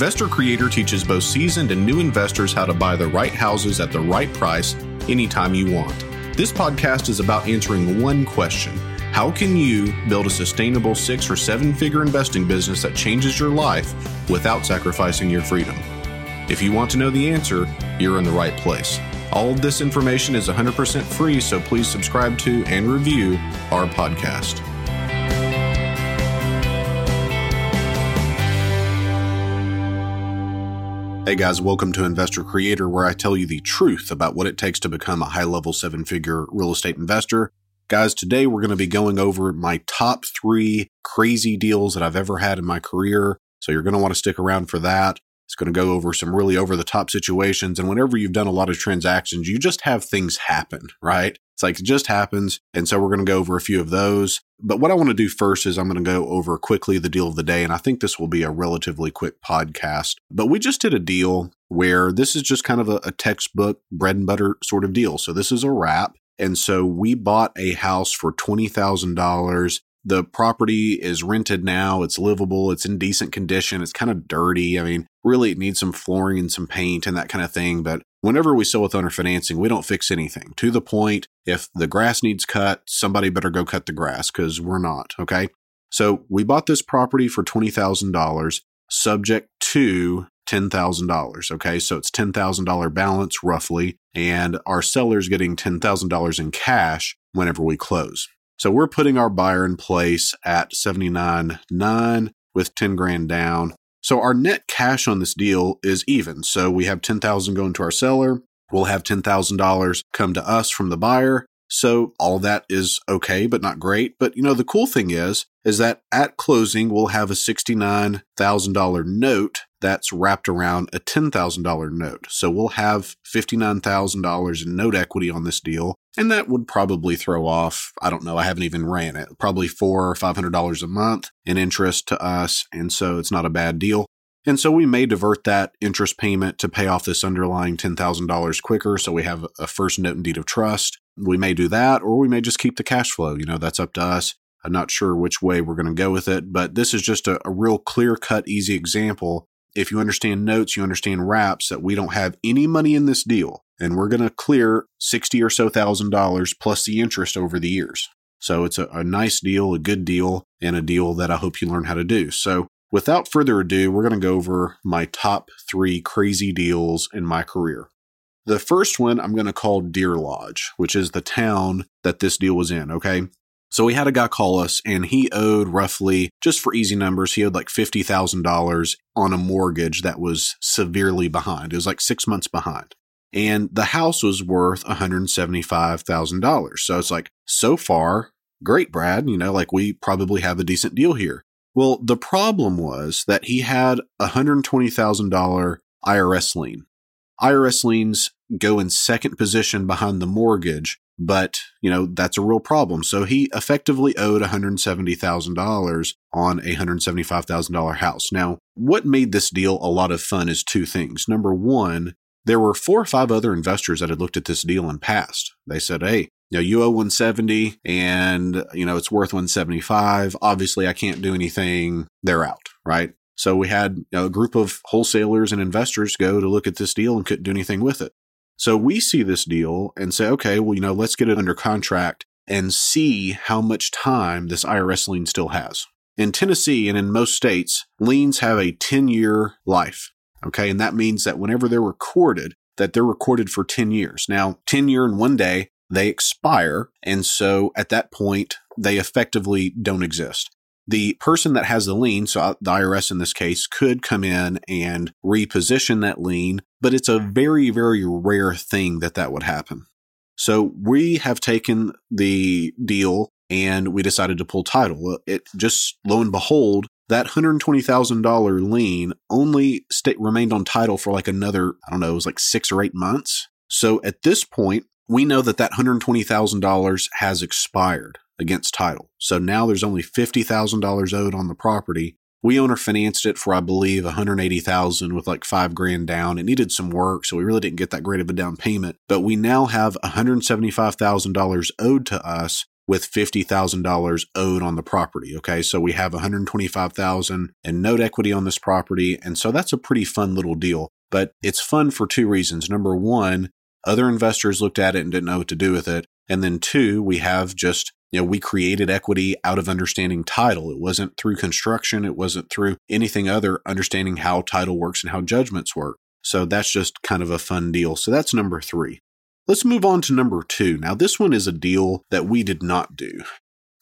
Investor Creator teaches both seasoned and new investors how to buy the right houses at the right price anytime you want. This podcast is about answering one question How can you build a sustainable six or seven figure investing business that changes your life without sacrificing your freedom? If you want to know the answer, you're in the right place. All of this information is 100% free, so please subscribe to and review our podcast. Hey guys, welcome to Investor Creator, where I tell you the truth about what it takes to become a high level seven figure real estate investor. Guys, today we're going to be going over my top three crazy deals that I've ever had in my career. So you're going to want to stick around for that. It's going to go over some really over the top situations. And whenever you've done a lot of transactions, you just have things happen, right? It's like it just happens. And so we're going to go over a few of those. But what I want to do first is I'm going to go over quickly the deal of the day. And I think this will be a relatively quick podcast. But we just did a deal where this is just kind of a, a textbook bread and butter sort of deal. So this is a wrap. And so we bought a house for $20,000 the property is rented now. It's livable. It's in decent condition. It's kind of dirty. I mean, really, it needs some flooring and some paint and that kind of thing. But whenever we sell with owner financing, we don't fix anything to the point if the grass needs cut, somebody better go cut the grass because we're not. Okay. So we bought this property for $20,000 subject to $10,000. Okay. So it's $10,000 balance roughly. And our seller's getting $10,000 in cash whenever we close. So we're putting our buyer in place at 79.9 with 10 grand down. So our net cash on this deal is even. So we have 10,000 going to our seller. We'll have $10,000 come to us from the buyer. So all that is okay, but not great. But you know, the cool thing is, is that at closing, we'll have a $69,000 note that's wrapped around a $10,000 note. So we'll have $59,000 in note equity on this deal. And that would probably throw off, I don't know, I haven't even ran it, probably four or $500 a month in interest to us. And so it's not a bad deal. And so we may divert that interest payment to pay off this underlying $10,000 quicker. So we have a first note and deed of trust. We may do that, or we may just keep the cash flow. You know, that's up to us. I'm not sure which way we're going to go with it, but this is just a, a real clear cut, easy example if you understand notes, you understand wraps, that we don't have any money in this deal. And we're going to clear 60 or so thousand dollars plus the interest over the years. So it's a, a, nice deal, a good deal, and a deal that I hope you learn how to do. So without further ado, we're going to go over my top three crazy deals in my career. The first one I'm going to call Deer Lodge, which is the town that this deal was in. Okay. So we had a guy call us and he owed roughly, just for easy numbers, he owed like $50,000 on a mortgage that was severely behind. It was like six months behind. And the house was worth $175,000. So it's like, so far, great, Brad. You know, like we probably have a decent deal here. Well, the problem was that he had a $120,000 IRS lien. IRS liens go in second position behind the mortgage but, you know, that's a real problem. So he effectively owed $170,000 on a $175,000 house. Now, what made this deal a lot of fun is two things. Number one, there were four or five other investors that had looked at this deal and passed. They said, Hey, you know, you owe 170 and, you know, it's worth 175. Obviously, I can't do anything. They're out, right? So we had a group of wholesalers and investors go to look at this deal and couldn't do anything with it. So we see this deal and say, okay, well, you know, let's get it under contract and see how much time this IRS lien still has. In Tennessee and in most states, liens have a 10 year life. Okay. And that means that whenever they're recorded, that they're recorded for 10 years. Now, 10 year and one day, they expire. And so at that point, they effectively don't exist the person that has the lien, so uh, the IRS in this case, could come in and reposition that lien, but it's a mm. very, very rare thing that that would happen. So we have taken the deal and we decided to pull title. It just, lo and behold, that $120,000 lien only remained on title for like another, I don't know, it was like six or eight months. So at this point, we know that that $120,000 has expired against title. So now there's only $50,000 owed on the property. We owner financed it for, I believe, 180,000 with like five grand down. It needed some work, so we really didn't get that great of a down payment. But we now have $175,000 owed to us with $50,000 owed on the property. Okay. So we have 125,000 and note equity on this property. And so that's a pretty fun little deal, but it's fun for two reasons. Number one, other investors looked at it and didn't know what to do with it. And then two, we have just you know, we created equity out of understanding title. It wasn't through construction. It wasn't through anything other understanding how title works and how judgments work. So that's just kind of a fun deal. So that's number three. Let's move on to number two. Now, this one is a deal that we did not do.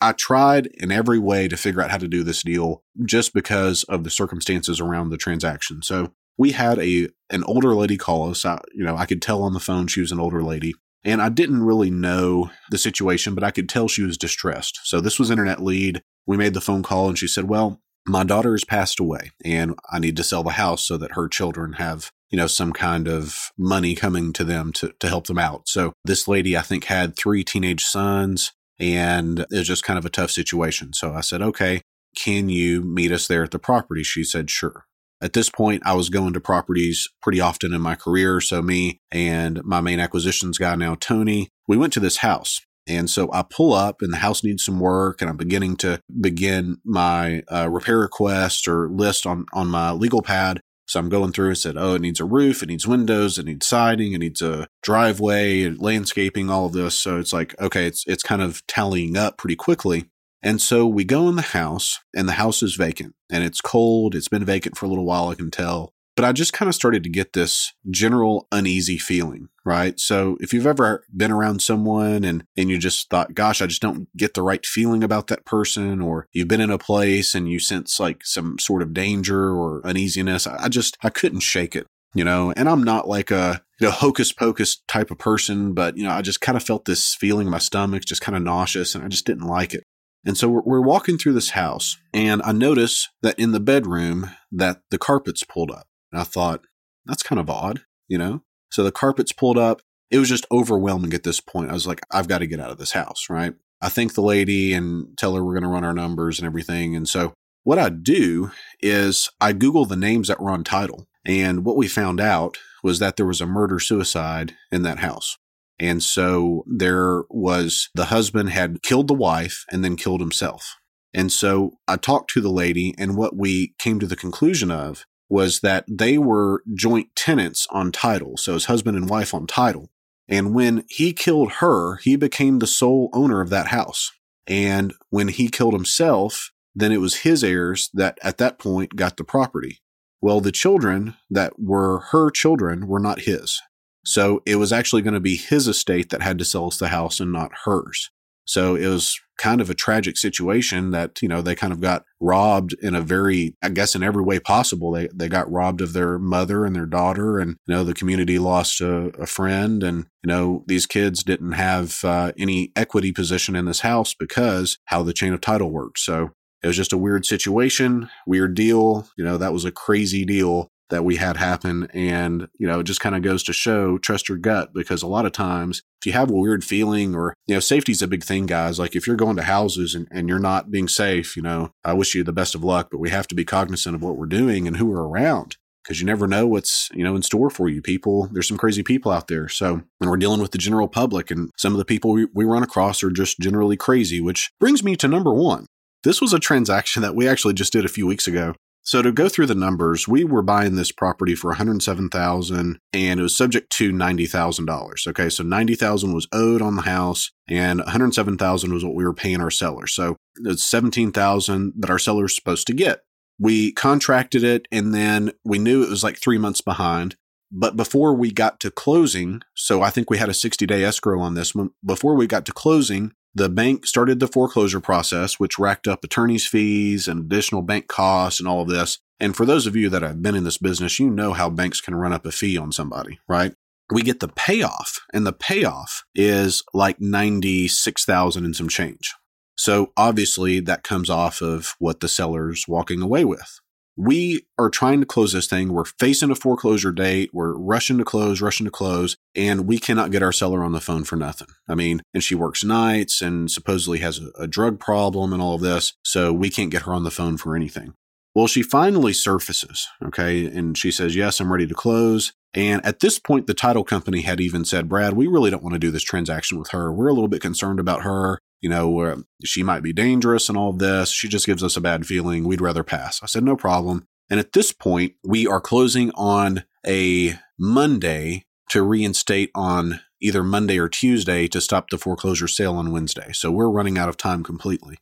I tried in every way to figure out how to do this deal just because of the circumstances around the transaction. So we had a an older lady call us. I, you know, I could tell on the phone she was an older lady, and I didn't really know the situation, but I could tell she was distressed. So this was internet lead. We made the phone call, and she said, "Well, my daughter has passed away, and I need to sell the house so that her children have you know, some kind of money coming to them to, to help them out. So this lady, I think, had three teenage sons and it was just kind of a tough situation. So I said, okay, can you meet us there at the property? She said, sure. At this point, I was going to properties pretty often in my career. So me and my main acquisitions guy now, Tony, we went to this house. And so I pull up and the house needs some work and I'm beginning to begin my uh, repair request or list on, on my legal pad. So I'm going through and said, oh, it needs a roof, it needs windows, it needs siding, it needs a driveway, landscaping, all of this. So it's like, okay, it's it's kind of tallying up pretty quickly. And so we go in the house and the house is vacant and it's cold. It's been vacant for a little while, I can tell. But I just kind of started to get this general uneasy feeling, right? So if you've ever been around someone and, and you just thought, gosh, I just don't get the right feeling about that person, or you've been in a place and you sense like some sort of danger or uneasiness, I just, I couldn't shake it you know, and I'm not like a, you know, hocus pocus type of person, but, you know, I just kind of felt this feeling in my stomach, just kind of nauseous, and I just didn't like it. And so we're, we're walking through this house, and I notice that in the bedroom that the carpet's pulled up. And I thought, that's kind of odd, you know? So the carpet's pulled up. It was just overwhelming at this point. I was like, I've got to get out of this house, right? I thank the lady and tell her we're going to run our numbers and everything. And so what I do is I Google the names that were on title. And what we found out was that there was a murder suicide in that house. And so there was the husband had killed the wife and then killed himself. And so I talked to the lady, and what we came to the conclusion of was that they were joint tenants on title. So his husband and wife on title. And when he killed her, he became the sole owner of that house. And when he killed himself, then it was his heirs that at that point got the property. Well, the children that were her children were not his. So it was actually going to be his estate that had to sell us the house and not hers. So it was kind of a tragic situation that, you know, they kind of got robbed in a very, I guess, in every way possible. They, they got robbed of their mother and their daughter and, you know, the community lost a, a friend and, you know, these kids didn't have uh, any equity position in this house because how the chain of title worked. So it was just a weird situation, weird deal. You know, that was a crazy deal that we had happen. And, you know, it just kind of goes to show trust your gut because a lot of times if you have a weird feeling or, you know, safety's a big thing, guys. Like if you're going to houses and, and you're not being safe, you know, I wish you the best of luck, but we have to be cognizant of what we're doing and who we're around because you never know what's you know in store for you people there's some crazy people out there so when we're dealing with the general public and some of the people we, we run across are just generally crazy which brings me to number one this was a transaction that we actually just did a few weeks ago so to go through the numbers, we were buying this property for 107,000 and it was subject to $90,000. Okay, so 90,000 was owed on the house and 107,000 was what we were paying our seller. So it's 17,000 that our seller's supposed to get. We contracted it and then we knew it was like 3 months behind. But before we got to closing, so I think we had a 60 day escrow on this one. Before we got to closing, the bank started the foreclosure process, which racked up attorney's fees and additional bank costs and all of this. And for those of you that have been in this business, you know how banks can run up a fee on somebody, right? We get the payoff, and the payoff is like 96,000 and some change. So obviously that comes off of what the seller's walking away with we are trying to close this thing. We're facing a foreclosure date. We're rushing to close, rushing to close, and we cannot get our seller on the phone for nothing. I mean, and she works nights and supposedly has a, a drug problem and all of this. So we can't get her on the phone for anything. Well, she finally surfaces, okay, and she says, Yes, I'm ready to close. And at this point, the title company had even said, Brad, we really don't want to do this transaction with her. We're a little bit concerned about her. You know, she might be dangerous and all this. She just gives us a bad feeling. We'd rather pass. I said, no problem. And at this point, we are closing on a Monday to reinstate on either Monday or Tuesday to stop the foreclosure sale on Wednesday. So we're running out of time completely.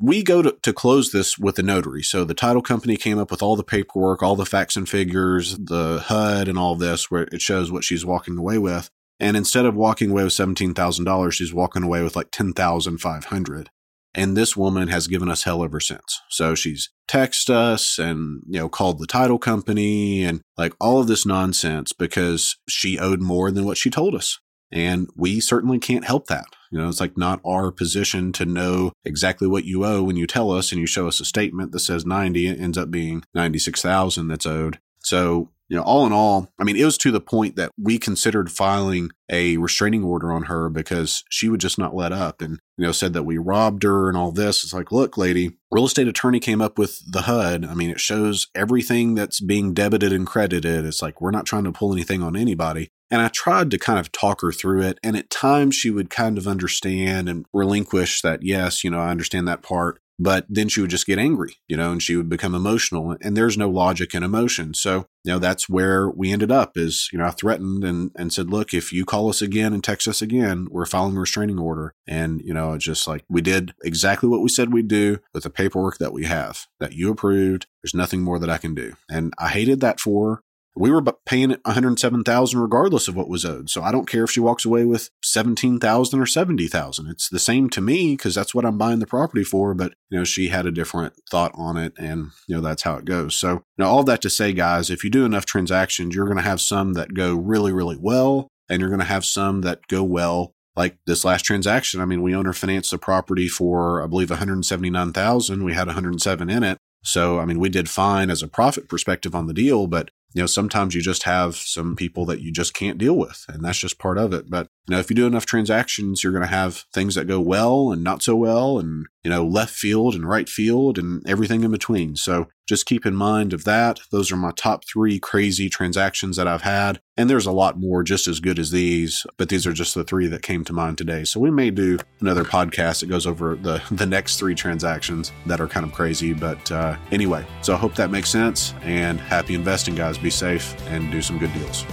We go to, to close this with the notary. So the title company came up with all the paperwork, all the facts and figures, the HUD and all this where it shows what she's walking away with. And instead of walking away with $17,000, she's walking away with like 10,500. And this woman has given us hell ever since. So she's texted us and, you know, called the title company and like all of this nonsense because she owed more than what she told us. And we certainly can't help that. You know, it's like not our position to know exactly what you owe when you tell us and you show us a statement that says 90, it ends up being 96,000 that's owed. So you know, all in all, I mean, it was to the point that we considered filing a restraining order on her because she would just not let up and, you know, said that we robbed her and all this. It's like, look, lady, real estate attorney came up with the HUD. I mean, it shows everything that's being debited and credited. It's like, we're not trying to pull anything on anybody. And I tried to kind of talk her through it. And at times she would kind of understand and relinquish that, yes, you know, I understand that part but then she would just get angry, you know, and she would become emotional and there's no logic in emotion. So, you know, that's where we ended up is, you know, I threatened and, and said, look, if you call us again and text us again, we're filing a restraining order. And, you know, just like we did exactly what we said we'd do with the paperwork that we have that you approved. There's nothing more that I can do. And I hated that for her we were paying 107,000 regardless of what was owed. So I don't care if she walks away with 17,000 or 70,000. It's the same to me because that's what I'm buying the property for, but you know, she had a different thought on it and you know, that's how it goes. So, now all that to say guys, if you do enough transactions, you're going to have some that go really really well and you're going to have some that go well like this last transaction. I mean, we owner financed the property for I believe 179,000. We had 107 in it. So, I mean, we did fine as a profit perspective on the deal, but you know, sometimes you just have some people that you just can't deal with, and that's just part of it. But, you know, if you do enough transactions, you're going to have things that go well and not so well, and, you know, left field and right field and everything in between. So just keep in mind of that. Those are my top three crazy transactions that I've had. And there's a lot more just as good as these, but these are just the three that came to mind today. So we may do another podcast that goes over the, the next three transactions that are kind of crazy. But uh, anyway, so I hope that makes sense and happy investing, guys. Be safe and do some good deals.